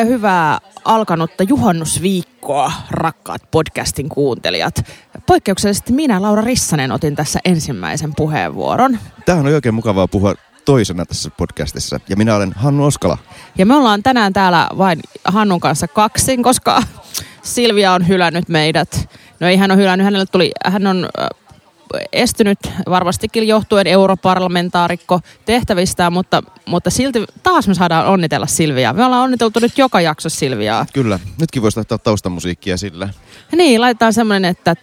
Oikein hyvää alkanutta juhannusviikkoa, rakkaat podcastin kuuntelijat. Poikkeuksellisesti minä, Laura Rissanen, otin tässä ensimmäisen puheenvuoron. Tämähän on oikein mukavaa puhua toisena tässä podcastissa. Ja minä olen Hannu Oskala. Ja me ollaan tänään täällä vain Hannun kanssa kaksin, koska Silvia on hylännyt meidät. No ei hän ole hylännyt, hänelle tuli, hän on estynyt varmastikin johtuen europarlamentaarikko tehtävistä, mutta, mutta silti taas me saadaan onnitella Silviaa. Me ollaan onniteltu nyt joka jakso Silviaa. Kyllä, nytkin voisi laittaa taustamusiikkia sillä. Niin, laitetaan semmoinen, että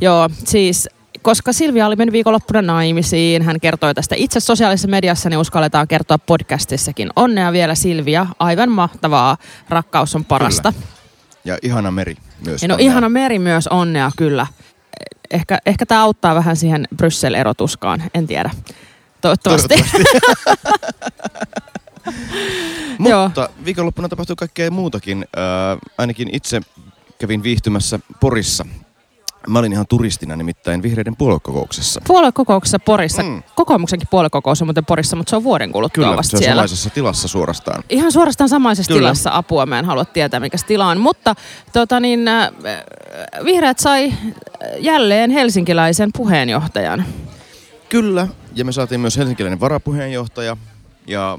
Joo, siis koska Silvia oli mennyt viikonloppuna naimisiin, hän kertoi tästä itse sosiaalisessa mediassa, niin uskalletaan kertoa podcastissakin. Onnea vielä Silvia, aivan mahtavaa, rakkaus on parasta. Kyllä. Ja ihana meri myös. Ja no ihana meri myös, onnea kyllä. Ehkä, ehkä tämä auttaa vähän siihen Bryssel-erotuskaan, en tiedä. Toivottavasti. Toivottavasti. Mutta viikonloppuna tapahtui kaikkea muutakin. Äh, ainakin itse kävin viihtymässä Porissa Mä olin ihan turistina nimittäin vihreiden puoluekokouksessa. Puoluekokouksessa Porissa. Mm. Kokoomuksenkin puoluekokous on muuten Porissa, mutta se on vuoden kuluttua Kyllä, vasta se on siellä. samaisessa tilassa suorastaan. Ihan suorastaan samaisessa Kyllä. tilassa apua. Mä en halua tietää, mikä tila on. Mutta tota niin, äh, vihreät sai jälleen helsinkiläisen puheenjohtajan. Kyllä, ja me saatiin myös helsinkiläinen varapuheenjohtaja. Ja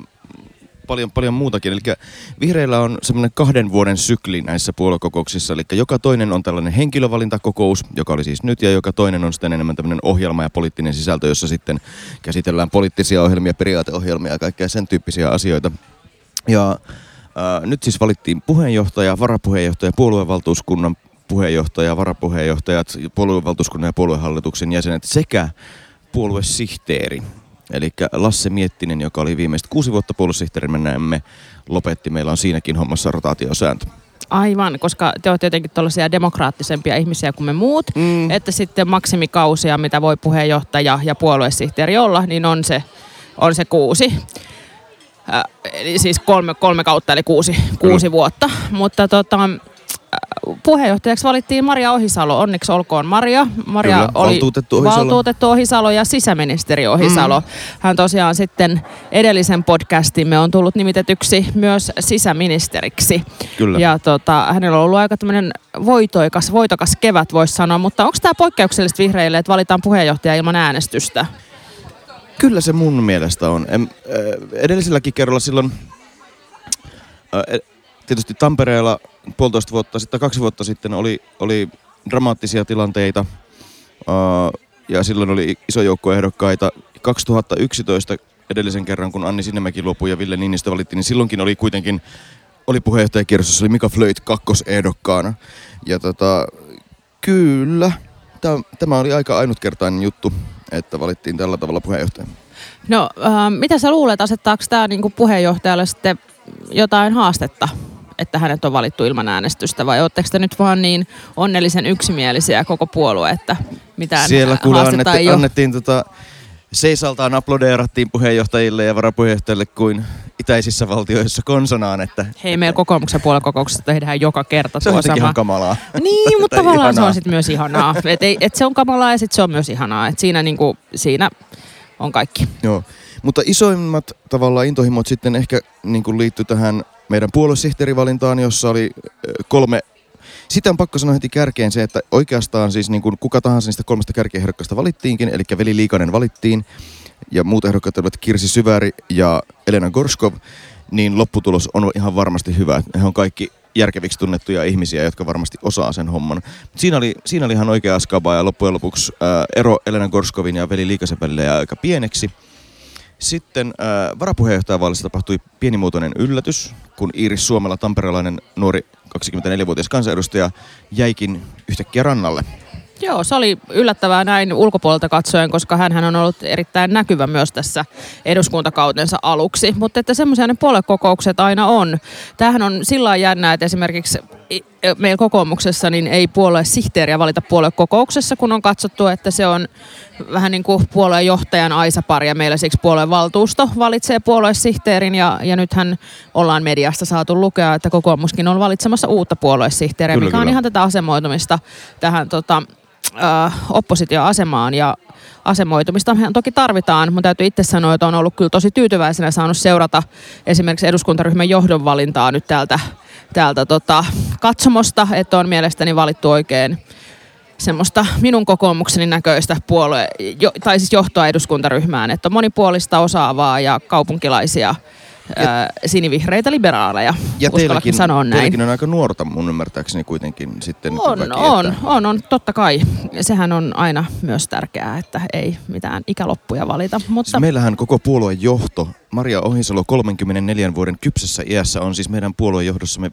paljon, paljon muutakin. Eli vihreillä on semmoinen kahden vuoden sykli näissä puoluekokouksissa. Eli joka toinen on tällainen henkilövalintakokous, joka oli siis nyt, ja joka toinen on sitten enemmän tämmöinen ohjelma ja poliittinen sisältö, jossa sitten käsitellään poliittisia ohjelmia, periaateohjelmia ja kaikkea sen tyyppisiä asioita. Ja ää, nyt siis valittiin puheenjohtaja, varapuheenjohtaja, puoluevaltuuskunnan puheenjohtaja, varapuheenjohtajat, puoluevaltuuskunnan ja puoluehallituksen jäsenet sekä puoluesihteeri. Eli Lasse Miettinen, joka oli viimeiset kuusi vuotta puolussihteerinä näemme, lopetti. Meillä on siinäkin hommassa rotaatiosääntö. Aivan, koska te olette jotenkin tällaisia demokraattisempia ihmisiä kuin me muut, mm. että sitten maksimikausia, mitä voi puheenjohtaja ja puoluesihteeri olla, niin on se, on se kuusi. Äh, eli siis kolme, kolme kautta, eli kuusi, kuusi vuotta. Mutta tota, puheenjohtajaksi valittiin Maria Ohisalo. Onneksi olkoon Maria. Maria Kyllä, oli valtuutettu Ohisalo. valtuutettu Ohisalo ja sisäministeri Ohisalo. Mm. Hän tosiaan sitten edellisen podcastimme on tullut nimitetyksi myös sisäministeriksi. Kyllä. Ja tota, hänellä on ollut aika tämmöinen voitoikas, voitokas kevät voisi sanoa, mutta onko tämä poikkeuksellista vihreille, että valitaan puheenjohtaja ilman äänestystä? Kyllä se mun mielestä on. En, edelliselläkin kerralla silloin äh, tietysti Tampereella puolitoista vuotta sitten, kaksi vuotta sitten oli, oli dramaattisia tilanteita ja silloin oli iso joukko ehdokkaita. 2011 edellisen kerran, kun Anni Sinnemäki luopui ja Ville Niinistö valittiin, niin silloinkin oli kuitenkin oli puheenjohtajakierros, oli Mika Flöit kakkosehdokkaana. Ja tota, kyllä, tämä oli aika ainutkertainen juttu, että valittiin tällä tavalla puheenjohtaja. No, äh, mitä sä luulet, asettaako tämä niinku puheenjohtajalle sitten jotain haastetta että hänet on valittu ilman äänestystä, vai oletteko te nyt vaan niin onnellisen yksimielisiä koko puolue, että mitään Siellä kuule annettiin, ole? annettiin tota, seisaltaan aplodeerattiin puheenjohtajille ja varapuheenjohtajille kuin itäisissä valtioissa konsonaan. Että, Hei, meillä kokoomuksen puoluekokouksessa tehdään joka kerta se tuo on sama. ihan kamalaa. Niin, mutta tavallaan ihanaa. se on sitten myös ihanaa. Et, ei, et se on kamalaa ja sitten se on myös ihanaa. Et siinä, niinku, siinä on kaikki. Joo. Mutta isoimmat tavallaan intohimot sitten ehkä niin kuin liittyy tähän meidän puoluesihteerivalintaan, jossa oli kolme sitä on pakko sanoa heti kärkeen se, että oikeastaan siis niin kuin kuka tahansa niistä kolmesta kärkiehdokkaasta valittiinkin, eli Veli Liikanen valittiin, ja muut ehdokkaat olivat Kirsi Syväri ja Elena Gorskov, niin lopputulos on ihan varmasti hyvä. He on kaikki järkeviksi tunnettuja ihmisiä, jotka varmasti osaa sen homman. Siinä oli, siinä oli ihan oikea skaba ja loppujen lopuksi ää, ero Elena Gorskovin ja Veli Liikasen välillä ja aika pieneksi. Sitten äh, varapuheenjohtajavaalissa tapahtui pienimuotoinen yllätys, kun Iiris Suomella, tamperelainen nuori 24-vuotias kansanedustaja, jäikin yhtäkkiä rannalle. Joo, se oli yllättävää näin ulkopuolelta katsoen, koska hän on ollut erittäin näkyvä myös tässä eduskuntakautensa aluksi. Mutta että semmoisia ne puoluekokoukset aina on. Tämähän on sillä jännää, että esimerkiksi meillä kokoomuksessa niin ei puolue sihteeriä valita puoluekokouksessa, kun on katsottu, että se on vähän niin kuin puoluejohtajan aisapari ja meillä siksi puolueen valtuusto valitsee puoluesihteerin ja, ja nythän ollaan mediasta saatu lukea, että kokoomuskin on valitsemassa uutta puoluesihteeriä, kyllä, mikä kyllä. on ihan tätä asemoitumista tähän tota, äh, oppositioasemaan ja asemoitumista toki tarvitaan, mutta täytyy itse sanoa, että on ollut kyllä tosi tyytyväisenä saanut seurata esimerkiksi eduskuntaryhmän johdon valintaa nyt täältä, täältä tota, katsomosta, että on mielestäni valittu oikein semmoista minun kokoomukseni näköistä puolue, jo, tai siis johtoa eduskuntaryhmään, että on monipuolista, osaavaa ja kaupunkilaisia ää, sinivihreitä liberaaleja. Ja teilläkin, sanoa näin. teilläkin on aika nuorta mun ymmärtääkseni kuitenkin sitten. On, väki, on, että... on, on, totta kai. Sehän on aina myös tärkeää, että ei mitään ikäloppuja valita. Mutta... Siis meillähän koko puolueen johto, Maria Ohisalo 34 vuoden kypsessä iässä on siis meidän puolueen johdossamme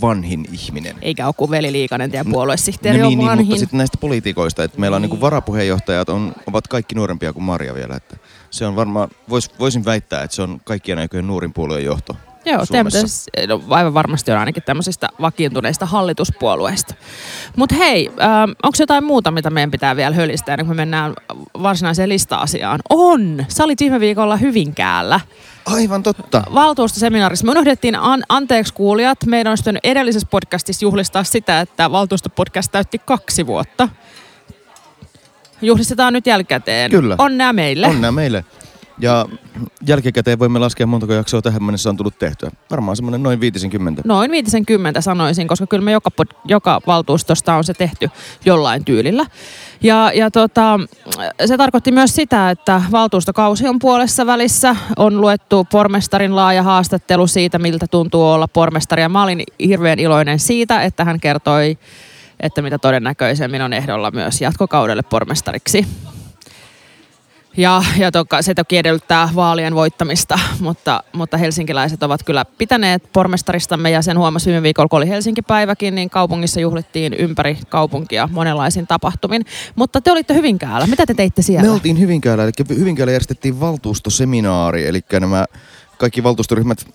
vanhin ihminen. Eikä ole kuin Veli Liikanen, teidän puoluesihteeri no, on niin, niin, vanhin. mutta sitten näistä poliitikoista, että meillä on niin Niin. varapuheenjohtajat on, ovat kaikki nuorempia kuin Maria vielä. Että se on varmaan, vois, voisin väittää, että se on kaikkien aikojen nuorin puolueen johto. Joo, te, no, aivan varmasti on ainakin tämmöisistä vakiintuneista hallituspuolueista. Mutta hei, ähm, onko jotain muuta, mitä meidän pitää vielä hölistää, ennen kuin me mennään varsinaiseen lista-asiaan? On! Sä olit viime viikolla Hyvinkäällä Aivan totta. valtuustoseminaarissa. Me unohdettiin an- anteeksi kuulijat. Meidän pitänyt edellisessä podcastissa juhlistaa sitä, että valtuustopodcast täytti kaksi vuotta. Juhlistetaan nyt jälkikäteen. Kyllä. Onnea meille. Onnea meille. Ja jälkikäteen voimme laskea montako jaksoa tähän mennessä on tullut tehtyä. Varmaan semmoinen noin 50. Noin 50 sanoisin, koska kyllä me joka, pod- joka valtuustosta on se tehty jollain tyylillä. Ja, ja tota, se tarkoitti myös sitä, että valtuustokausi on puolessa välissä. On luettu pormestarin laaja haastattelu siitä, miltä tuntuu olla pormestari. Ja mä olin hirveän iloinen siitä, että hän kertoi, että mitä todennäköisemmin on ehdolla myös jatkokaudelle pormestariksi. Ja, ja toka, se toki edellyttää vaalien voittamista, mutta, mutta helsinkiläiset ovat kyllä pitäneet pormestaristamme ja sen huomasi viime viikolla, kun oli Helsinki-päiväkin, niin kaupungissa juhlittiin ympäri kaupunkia monenlaisin tapahtumin. Mutta te olitte Hyvinkäällä. Mitä te teitte siellä? Me oltiin Hyvinkäällä, eli Hyvinkäällä järjestettiin valtuustoseminaari, eli nämä kaikki valtuustoryhmät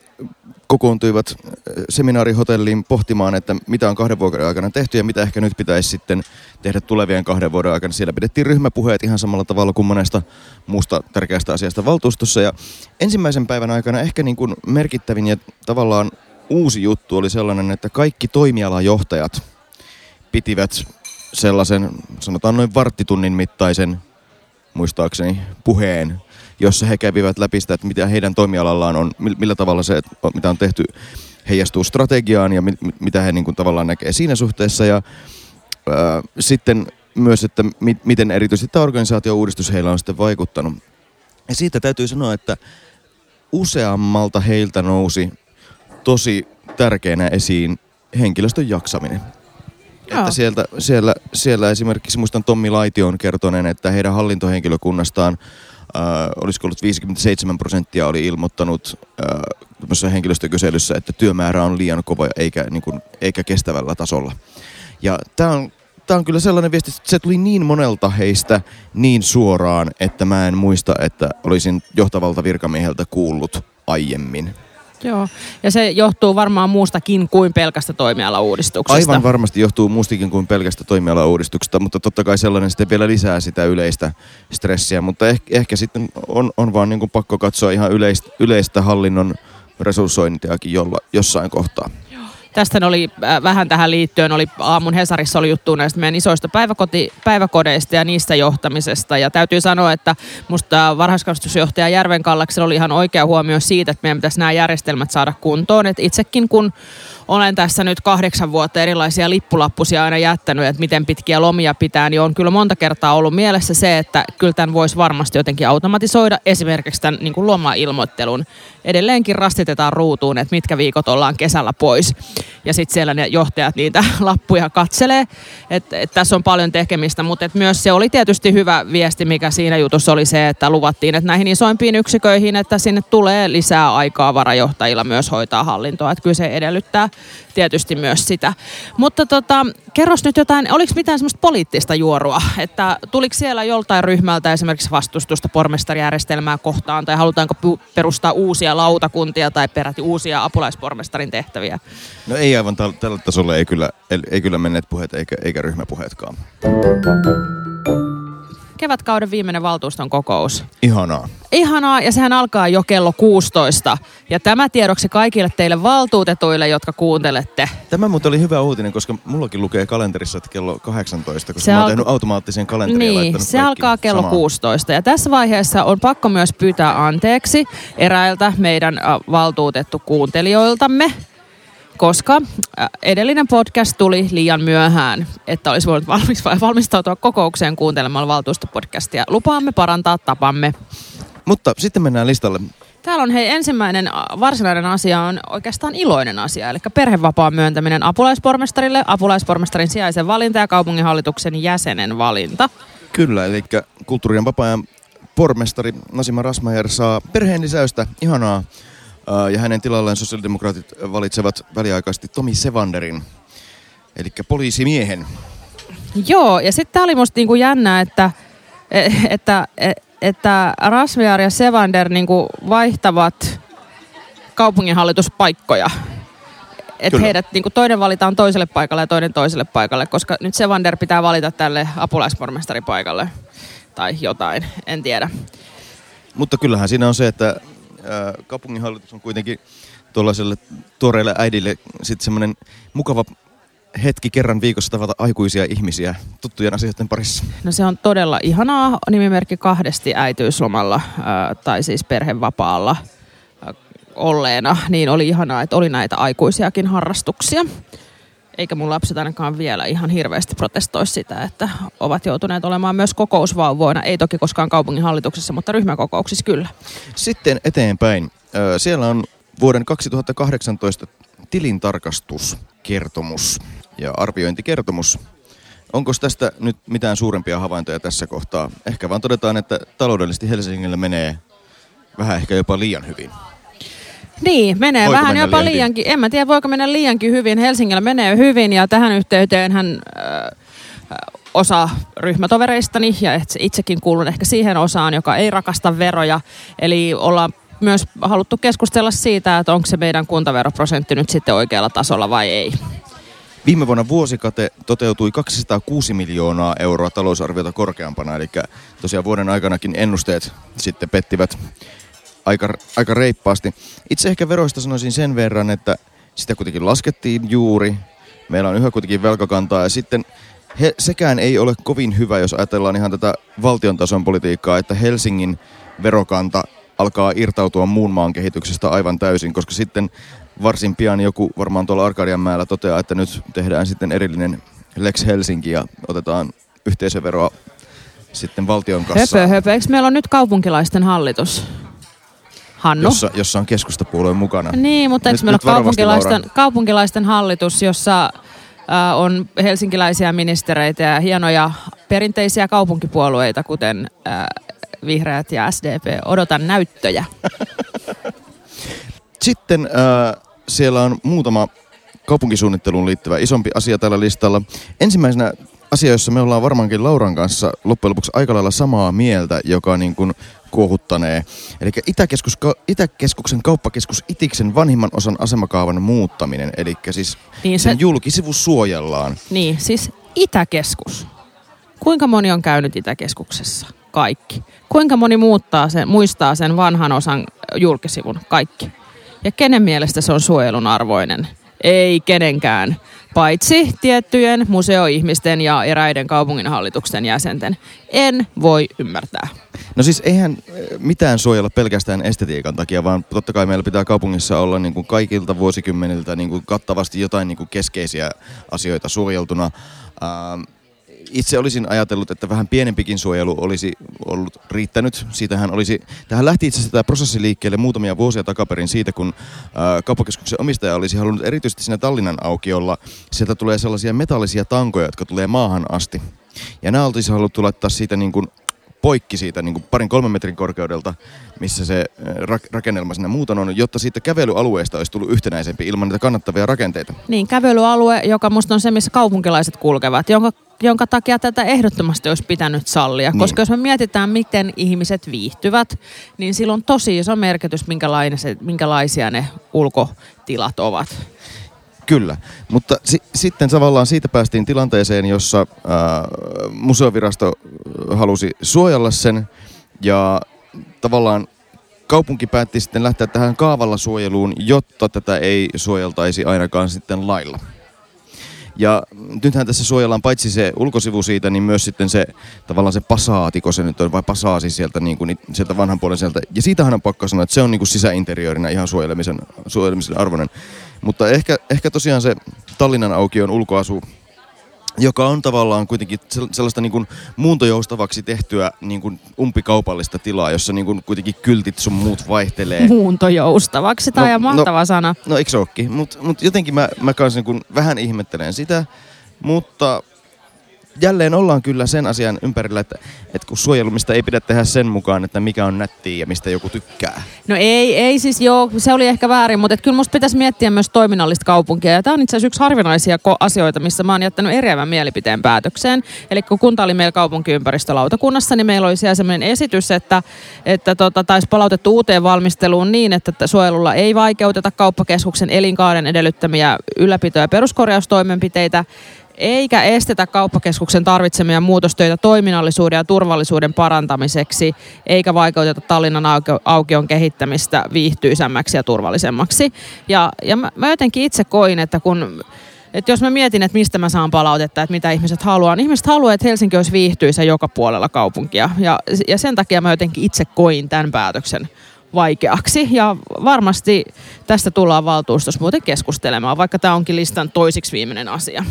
kokoontuivat äh, seminaarihotelliin pohtimaan, että mitä on kahden vuoden aikana tehty ja mitä ehkä nyt pitäisi sitten tehdä tulevien kahden vuoden aikana. Siellä pidettiin ryhmäpuheet ihan samalla tavalla kuin monesta muusta tärkeästä asiasta valtuustossa. Ja ensimmäisen päivän aikana ehkä niin kuin merkittävin ja tavallaan uusi juttu oli sellainen, että kaikki toimialajohtajat pitivät sellaisen, sanotaan noin varttitunnin mittaisen, muistaakseni, puheen, jossa he kävivät läpi sitä, että mitä heidän toimialallaan on, mil- millä tavalla se, mitä on tehty, heijastuu strategiaan ja mi- mi- mitä he niin kuin tavallaan näkee siinä suhteessa. Ja ää, sitten myös, että mi- miten erityisesti tämä organisaatio-uudistus heillä on sitten vaikuttanut. Ja siitä täytyy sanoa, että useammalta heiltä nousi tosi tärkeänä esiin henkilöstön jaksaminen. Joo. Että sieltä, siellä, siellä esimerkiksi muistan Tommi Laition kertoneen, että heidän hallintohenkilökunnastaan äh, olisiko ollut 57 prosenttia oli ilmoittanut äh, henkilöstökyselyssä, että työmäärä on liian kova eikä, niin kuin, eikä kestävällä tasolla. Ja tämä on, tää on kyllä sellainen viesti, että se tuli niin monelta heistä niin suoraan, että mä en muista, että olisin johtavalta virkamieheltä kuullut aiemmin. Joo, ja se johtuu varmaan muustakin kuin pelkästä toimialauudistuksesta. Aivan varmasti johtuu muustakin kuin pelkästä toimialauudistuksesta, mutta totta kai sellainen sitten vielä lisää sitä yleistä stressiä. Mutta ehkä, ehkä sitten on, on vaan niin kuin pakko katsoa ihan yleistä, yleistä hallinnon resurssointiakin jolla, jossain kohtaa. Tästä oli äh, vähän tähän liittyen, oli aamun Hesarissa oli juttu näistä meidän isoista päiväkoti, päiväkodeista ja niistä johtamisesta. Ja täytyy sanoa, että musta varhaiskasvatusjohtaja Järven Kallaksella oli ihan oikea huomio siitä, että meidän pitäisi nämä järjestelmät saada kuntoon. Et itsekin kun olen tässä nyt kahdeksan vuotta erilaisia lippulappusia aina jättänyt, että miten pitkiä lomia pitää, niin on kyllä monta kertaa ollut mielessä se, että kyllä tämän voisi varmasti jotenkin automatisoida. Esimerkiksi tämän niin kuin lomailmoittelun. Edelleenkin rastitetaan ruutuun, että mitkä viikot ollaan kesällä pois. Ja sitten siellä ne johtajat niitä lappuja katselee. Että et tässä on paljon tekemistä, mutta et myös se oli tietysti hyvä viesti, mikä siinä jutussa oli se, että luvattiin, että näihin isoimpiin yksiköihin, että sinne tulee lisää aikaa varajohtajilla myös hoitaa hallintoa. Että kyllä se edellyttää tietysti myös sitä. Mutta tota, kerros nyt jotain, oliko mitään semmoista poliittista juorua, että tuliko siellä joltain ryhmältä esimerkiksi vastustusta pormestarijärjestelmää kohtaan, tai halutaanko pu- perustaa uusia lautakuntia tai peräti uusia apulaispormestarin tehtäviä? No ei aivan täl, tällä tasolla, ei kyllä, ei, ei kyllä menneet puheet eikä, eikä ryhmäpuheetkaan. Kevätkauden viimeinen valtuuston kokous. Ihanaa. Ihanaa, ja sehän alkaa jo kello 16. Ja tämä tiedoksi kaikille teille valtuutetuille, jotka kuuntelette. Tämä muuten oli hyvä uutinen, koska mullakin lukee kalenterissa, että kello 18, koska Se mä oon al- tehnyt automaattisen kalenterin Niin, se alkaa kello samaan. 16. Ja tässä vaiheessa on pakko myös pyytää anteeksi eräiltä meidän valtuutettu kuuntelijoiltamme, koska edellinen podcast tuli liian myöhään, että olisi voinut valmis, valmistautua kokoukseen kuuntelemaan valtuustopodcastia. Lupaamme parantaa tapamme. Mutta sitten mennään listalle. Täällä on hei ensimmäinen varsinainen asia on oikeastaan iloinen asia, eli perhevapaan myöntäminen apulaispormestarille, apulaispormestarin sijaisen valinta ja kaupunginhallituksen jäsenen valinta. Kyllä, eli kulttuurien vapaa-ajan pormestari Nasima Rasmajer saa perheen lisäystä. Ihanaa. Ää, Ja hänen tilalleen sosiaalidemokraatit valitsevat väliaikaisesti Tomi Sevanderin, eli poliisimiehen. Joo, ja sitten tämä oli musta niinku jännä, että, e- että, e- että Rasviar ja Sevander niinku vaihtavat kaupunginhallituspaikkoja. Että heidät niinku toinen valitaan toiselle paikalle ja toinen toiselle paikalle, koska nyt Sevander pitää valita tälle apulaispormestaripaikalle tai jotain, en tiedä. Mutta kyllähän siinä on se, että kaupunginhallitus on kuitenkin tuollaiselle tuoreelle äidille sitten semmoinen mukava hetki kerran viikossa tavata aikuisia ihmisiä tuttujen asioiden parissa. No se on todella ihanaa nimimerkki kahdesti äitiyslomalla ää, tai siis perhevapaalla olleena, niin oli ihanaa, että oli näitä aikuisiakin harrastuksia. Eikä mun lapset ainakaan vielä ihan hirveästi protestoi sitä, että ovat joutuneet olemaan myös kokousvauvoina. Ei toki koskaan kaupunginhallituksessa, mutta ryhmäkokouksissa kyllä. Sitten eteenpäin. Siellä on vuoden 2018 tilintarkastuskertomus ja arviointikertomus. Onko tästä nyt mitään suurempia havaintoja tässä kohtaa? Ehkä vaan todetaan, että taloudellisesti Helsingillä menee vähän ehkä jopa liian hyvin. Niin, menee Voiko vähän mennä jopa liiankin? liiankin. En mä tiedä, voiko mennä liiankin hyvin. Helsingillä menee hyvin ja tähän yhteyteen hän äh, osa ryhmätovereistani ja itse- itsekin kuulun ehkä siihen osaan, joka ei rakasta veroja. Eli ollaan myös haluttu keskustella siitä, että onko se meidän kuntaveroprosentti nyt sitten oikealla tasolla vai ei. Viime vuonna vuosikate toteutui 206 miljoonaa euroa talousarviota korkeampana, eli tosiaan vuoden aikanakin ennusteet sitten pettivät aika, aika reippaasti. Itse ehkä veroista sanoisin sen verran, että sitä kuitenkin laskettiin juuri. Meillä on yhä kuitenkin velkakantaa ja sitten he, sekään ei ole kovin hyvä, jos ajatellaan ihan tätä valtion tason politiikkaa, että Helsingin verokanta alkaa irtautua muun maan kehityksestä aivan täysin, koska sitten varsin pian joku varmaan tuolla Arkadianmäellä toteaa, että nyt tehdään sitten erillinen Lex Helsinki ja otetaan yhteisöveroa sitten valtion kassaan, Höpö, höpö. Eikö meillä on nyt kaupunkilaisten hallitus? Hannu? jossa, jossa on keskustapuolue mukana. Niin, mutta eikö meillä ole kaupunkilaisten, Laura. kaupunkilaisten hallitus, jossa äh, on helsinkiläisiä ministereitä ja hienoja perinteisiä kaupunkipuolueita, kuten äh, vihreät ja SDP. Odotan näyttöjä. Sitten äh, siellä on muutama kaupunkisuunnitteluun liittyvä isompi asia tällä listalla. Ensimmäisenä asia, jossa me ollaan varmaankin Lauran kanssa loppujen lopuksi aika lailla samaa mieltä, joka niin kuin kuohuttanee. Eli Itäkeskus, Itäkeskuksen kauppakeskus Itiksen vanhimman osan asemakaavan muuttaminen. Eli siis Niin, sen se, julkisivu suojellaan. niin, siis Itäkeskus. Kuinka moni on käynyt Itäkeskuksessa? Kaikki. Kuinka moni muuttaa sen, muistaa sen vanhan osan julkisivun? Kaikki. Ja kenen mielestä se on suojelun arvoinen? Ei kenenkään. Paitsi tiettyjen museoihmisten ja eräiden kaupunginhallituksen jäsenten. En voi ymmärtää. No siis eihän eh, mitään suojella pelkästään estetiikan takia, vaan totta kai meillä pitää kaupungissa olla niin kuin kaikilta vuosikymmeniltä niin kuin kattavasti jotain niin kuin keskeisiä asioita suojeltuna. Ähm, itse olisin ajatellut, että vähän pienempikin suojelu olisi ollut riittänyt. Siitähän olisi, tähän lähti itse asiassa tämä prosessi liikkeelle muutamia vuosia takaperin siitä, kun ää, kauppakeskuksen omistaja olisi halunnut erityisesti siinä Tallinnan aukiolla, sieltä tulee sellaisia metallisia tankoja, jotka tulee maahan asti. Ja nämä oltaisiin haluttu laittaa siitä niin kuin poikki siitä niin kuin parin kolmen metrin korkeudelta, missä se ää, rak- rakennelma sinne muuten on, jotta siitä kävelyalueesta olisi tullut yhtenäisempi ilman niitä kannattavia rakenteita. Niin, kävelyalue, joka musta on se, missä kaupunkilaiset kulkevat, jonka, jonka takia tätä ehdottomasti olisi pitänyt sallia. Niin. Koska jos me mietitään, miten ihmiset viihtyvät, niin sillä on tosi iso merkitys, minkälaisia ne ulkotilat ovat. Kyllä, mutta si- sitten tavallaan siitä päästiin tilanteeseen, jossa ää, museovirasto halusi suojella sen ja tavallaan kaupunki päätti sitten lähteä tähän kaavalla suojeluun, jotta tätä ei suojeltaisi ainakaan sitten lailla. Ja nythän tässä suojellaan paitsi se ulkosivu siitä, niin myös sitten se tavallaan se pasaatiko se nyt on, vai pasaasi sieltä, niin kuin, sieltä vanhan puolen sieltä. Ja siitähän on pakko sanoa, että se on niin kuin sisäinteriörinä ihan suojelemisen, suojelemisen arvoinen. Mutta ehkä, ehkä tosiaan se Tallinnan aukion ulkoasu joka on tavallaan kuitenkin sellaista niin kuin muuntojoustavaksi tehtyä niin kuin umpikaupallista tilaa, jossa niin kuin kuitenkin kyltit sun muut vaihtelee. Muuntojoustavaksi, tämä no, on mahtava no, sana. No eikö se Mutta mut jotenkin mä, mä kanssa niin kuin vähän ihmettelen sitä, mutta jälleen ollaan kyllä sen asian ympärillä, että, että kun suojelumista ei pidä tehdä sen mukaan, että mikä on nättiä ja mistä joku tykkää. No ei, ei siis joo, se oli ehkä väärin, mutta kyllä musta pitäisi miettiä myös toiminnallista kaupunkia. Ja tämä on itse asiassa yksi harvinaisia asioita, missä mä oon jättänyt eriävän mielipiteen päätökseen. Eli kun kunta oli meillä kaupunkiympäristölautakunnassa, niin meillä oli siellä sellainen esitys, että, että tota, taisi palautettu uuteen valmisteluun niin, että suojelulla ei vaikeuteta kauppakeskuksen elinkaaren edellyttämiä ylläpito- ja peruskorjaustoimenpiteitä eikä estetä kauppakeskuksen tarvitsemia muutostöitä toiminnallisuuden ja turvallisuuden parantamiseksi, eikä vaikeuteta Tallinnan aukion kehittämistä viihtyisämmäksi ja turvallisemmaksi. Ja, ja mä, mä jotenkin itse koin, että kun että jos mä mietin, että mistä mä saan palautetta, että mitä ihmiset haluaa, niin ihmiset haluaa, että Helsinki olisi viihtyisä joka puolella kaupunkia. Ja, ja sen takia mä jotenkin itse koin tämän päätöksen vaikeaksi. Ja varmasti tästä tullaan valtuustossa muuten keskustelemaan, vaikka tämä onkin listan toisiksi viimeinen asia.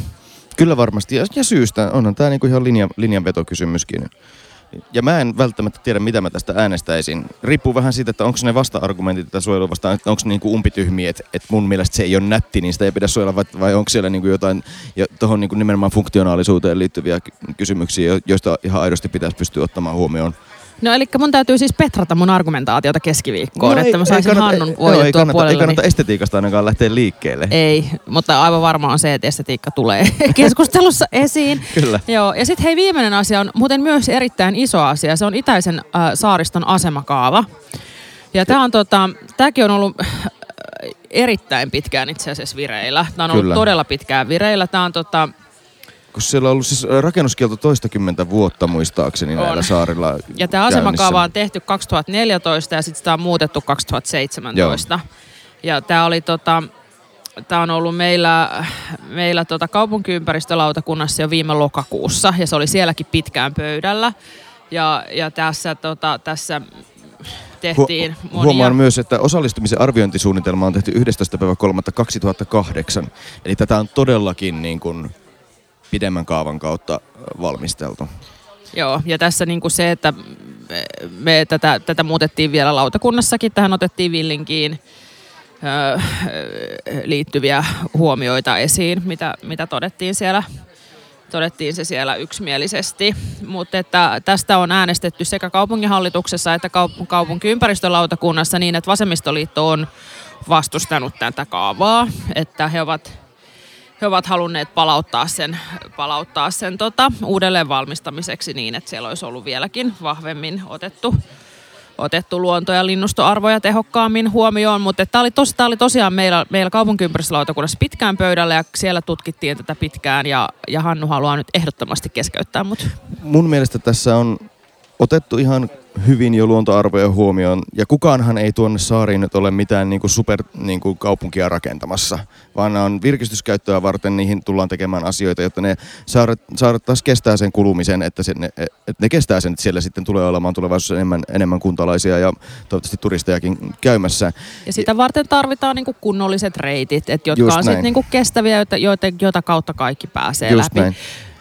Kyllä varmasti, ja, ja syystä. Onhan tämä niinku ihan linja, linjanvetokysymyskin. Ja mä en välttämättä tiedä, mitä mä tästä äänestäisin. Riippuu vähän siitä, että onko ne vasta-argumentit tätä suojelua vastaan, että onko niinku umpityhmiä, että, että mun mielestä se ei ole nätti, niin sitä ei pidä suojella, vai, vai onko siellä niinku jotain jo, tuohon niinku nimenomaan funktionaalisuuteen liittyviä kysymyksiä, joista ihan aidosti pitäisi pystyä ottamaan huomioon. No eli mun täytyy siis petrata mun argumentaatiota keskiviikkoon, no, että mä saisin kannata, Hannun voitettua ei kannata, puolelle. Ei kannata estetiikasta ainakaan lähteä liikkeelle. Ei, mutta aivan varmaan on se, että estetiikka tulee keskustelussa esiin. Kyllä. Joo, ja sitten hei viimeinen asia on muuten myös erittäin iso asia. Se on Itäisen äh, saariston asemakaava. Ja tämä on tota, tämäkin on ollut äh, erittäin pitkään itse asiassa vireillä. Tämä on ollut Kyllä. todella pitkään vireillä. Tämä on tota, kun siellä on ollut siis rakennuskielto toistakymmentä vuotta muistaakseni on. näillä saarilla Ja tämä asemakaava on tehty 2014 ja sitten sitä on muutettu 2017. Joo. Ja tämä oli tota, Tämä on ollut meillä, meillä tota kaupunkiympäristölautakunnassa jo viime lokakuussa ja se oli sielläkin pitkään pöydällä. Ja, ja tässä, tota, tässä tehtiin Hu- monia... Huomaan myös, että osallistumisen arviointisuunnitelma on tehty 11.3.2008. Eli tätä on todellakin niin kuin pidemmän kaavan kautta valmisteltu. Joo, ja tässä niin kuin se, että me, tätä, tätä muutettiin vielä lautakunnassakin, tähän otettiin Villinkiin ö, liittyviä huomioita esiin, mitä, mitä todettiin siellä todettiin se siellä yksimielisesti. Mutta että tästä on äänestetty sekä kaupunginhallituksessa että kaup- kaupunkiympäristölautakunnassa niin, että vasemmistoliitto on vastustanut tätä kaavaa, että he ovat he ovat halunneet palauttaa sen, palauttaa sen tota, uudelleen valmistamiseksi niin, että siellä olisi ollut vieläkin vahvemmin otettu, otettu luonto- ja linnustoarvoja tehokkaammin huomioon. Mutta tämä oli, tos, oli tosiaan meillä, meillä kaupunkiympäristölautakunnassa pitkään pöydällä ja siellä tutkittiin tätä pitkään ja, ja Hannu haluaa nyt ehdottomasti keskeyttää mut. Mun mielestä tässä on otettu ihan hyvin jo luontoarvoja huomioon. Ja kukaanhan ei tuonne saariin nyt ole mitään niin kuin super niin kuin kaupunkia rakentamassa, vaan nämä on virkistyskäyttöä varten, niihin tullaan tekemään asioita, jotta ne saaret, saaret taas kestää sen kulumisen, että, se, ne, että ne kestää sen, että siellä sitten tulee olemaan tulevaisuudessa enemmän, enemmän kuntalaisia ja toivottavasti turistejakin käymässä. Ja sitä varten tarvitaan niin kuin kunnolliset reitit, että jotka Just on sitten niin kestäviä, joita, joita, joita kautta kaikki pääsee Just läpi. Näin.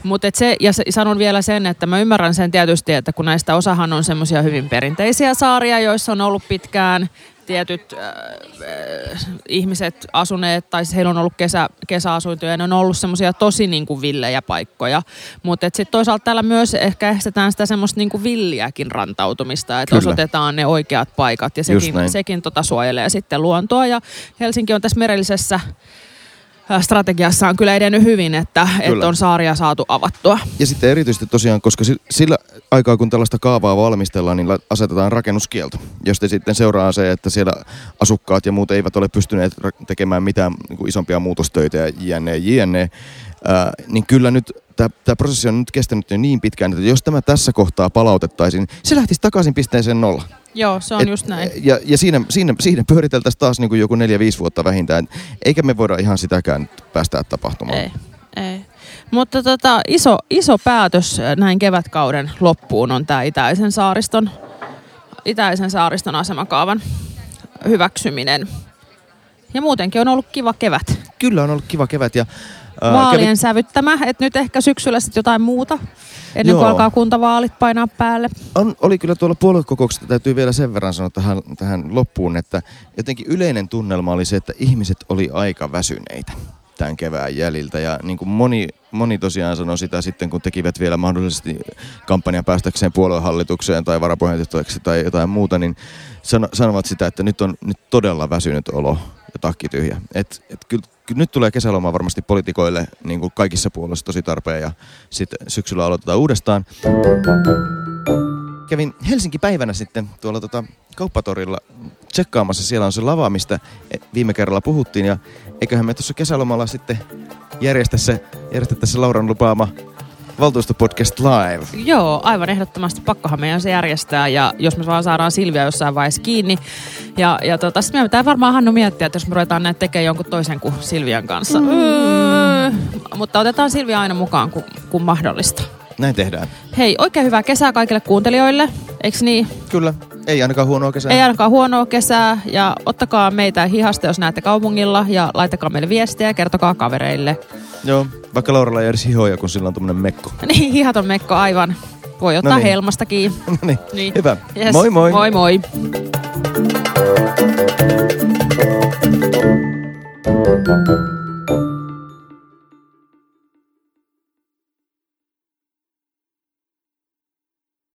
Mutta se, ja sanon vielä sen, että mä ymmärrän sen tietysti, että kun näistä osahan on semmoisia hyvin perinteisiä saaria, joissa on ollut pitkään tietyt äh, äh, ihmiset asuneet, tai siis heillä on ollut kesä, kesäasuntoja, ja ne on ollut semmoisia tosi niin kuin villejä paikkoja. Mutta sitten toisaalta täällä myös ehkä estetään sitä semmoista niin kuin villiäkin rantautumista, että osoitetaan ne oikeat paikat, ja sekin, sekin tota suojelee sitten luontoa. Ja Helsinki on tässä merellisessä strategiassa on kyllä edennyt hyvin, että, Kyllä. että on saaria saatu avattua. Ja sitten erityisesti tosiaan, koska si- sillä aikaa kun tällaista kaavaa valmistellaan, niin asetetaan rakennuskielto, josta sitten seuraa se, että siellä asukkaat ja muut eivät ole pystyneet tekemään mitään niin isompia muutostöitä ja jne, jne. Ää, niin kyllä nyt tämä prosessi on nyt kestänyt jo niin pitkään, että jos tämä tässä kohtaa palautettaisiin, se lähtisi takaisin pisteeseen nolla. Joo, se on Et- just näin. Ja, ja siinä, siinä, siinä pyöriteltäisiin taas niin kuin joku neljä, viisi vuotta vähintään. Eikä me voida ihan sitäkään päästää tapahtumaan. Ei, ei. Mutta tota, iso, iso päätös näin kevätkauden loppuun on tämä Itäisen saariston, Itäisen saariston asemakaavan hyväksyminen. Ja muutenkin on ollut kiva kevät. Kyllä on ollut kiva kevät. Ja, Vaalien kävi- sävyttämä, että nyt ehkä syksyllä sitten jotain muuta. Ennen kuin Joo. alkaa kuntavaalit painaa päälle. on, oli kyllä tuolla puoluekokouksessa, täytyy vielä sen verran sanoa tähän, tähän loppuun, että jotenkin yleinen tunnelma oli se, että ihmiset oli aika väsyneitä tämän kevään jäljiltä. Ja niin kuin moni, moni tosiaan sanoi sitä sitten, kun tekivät vielä mahdollisesti kampanjan päästäkseen puoluehallitukseen tai varapuheenjohtajaksi tai jotain muuta, niin sano, sanovat sitä, että nyt on nyt todella väsynyt olo ja takki tyhjä. Et, et kyllä, nyt tulee kesäloma varmasti poliitikoille niin kuin kaikissa puolueissa tosi tarpeen ja sitten syksyllä aloitetaan uudestaan kävin Helsinki-päivänä sitten tuolla tota kauppatorilla tsekkaamassa. Siellä on se lava, mistä viime kerralla puhuttiin. Ja eiköhän me tuossa kesälomalla sitten järjestä se, järjestetä se Lauran lupaama valtuustopodcast live. Joo, aivan ehdottomasti pakkohan meidän se järjestää ja jos me vaan saadaan Silvia jossain vaiheessa kiinni. Ja, ja tota, sitten meidän pitää varmaan Hannu miettiä, että jos me ruvetaan näitä tekemään jonkun toisen kuin Silvian kanssa. Mm. Öö, mutta otetaan Silvia aina mukaan, kun, kun mahdollista. Näin tehdään. Hei, oikein hyvää kesää kaikille kuuntelijoille, eikö niin? Kyllä. Ei ainakaan huonoa kesää. Ei ainakaan huonoa kesää ja ottakaa meitä hihasta, jos näette kaupungilla ja laittakaa meille viestiä ja kertokaa kavereille. Joo, vaikka Lauralla ei edes hihoja, kun sillä on tommonen mekko. Niin, hihaton mekko aivan. Voi ottaa No niin. helmastakin. no niin, Niin. hyvä. Yes. Moi moi. Moi moi.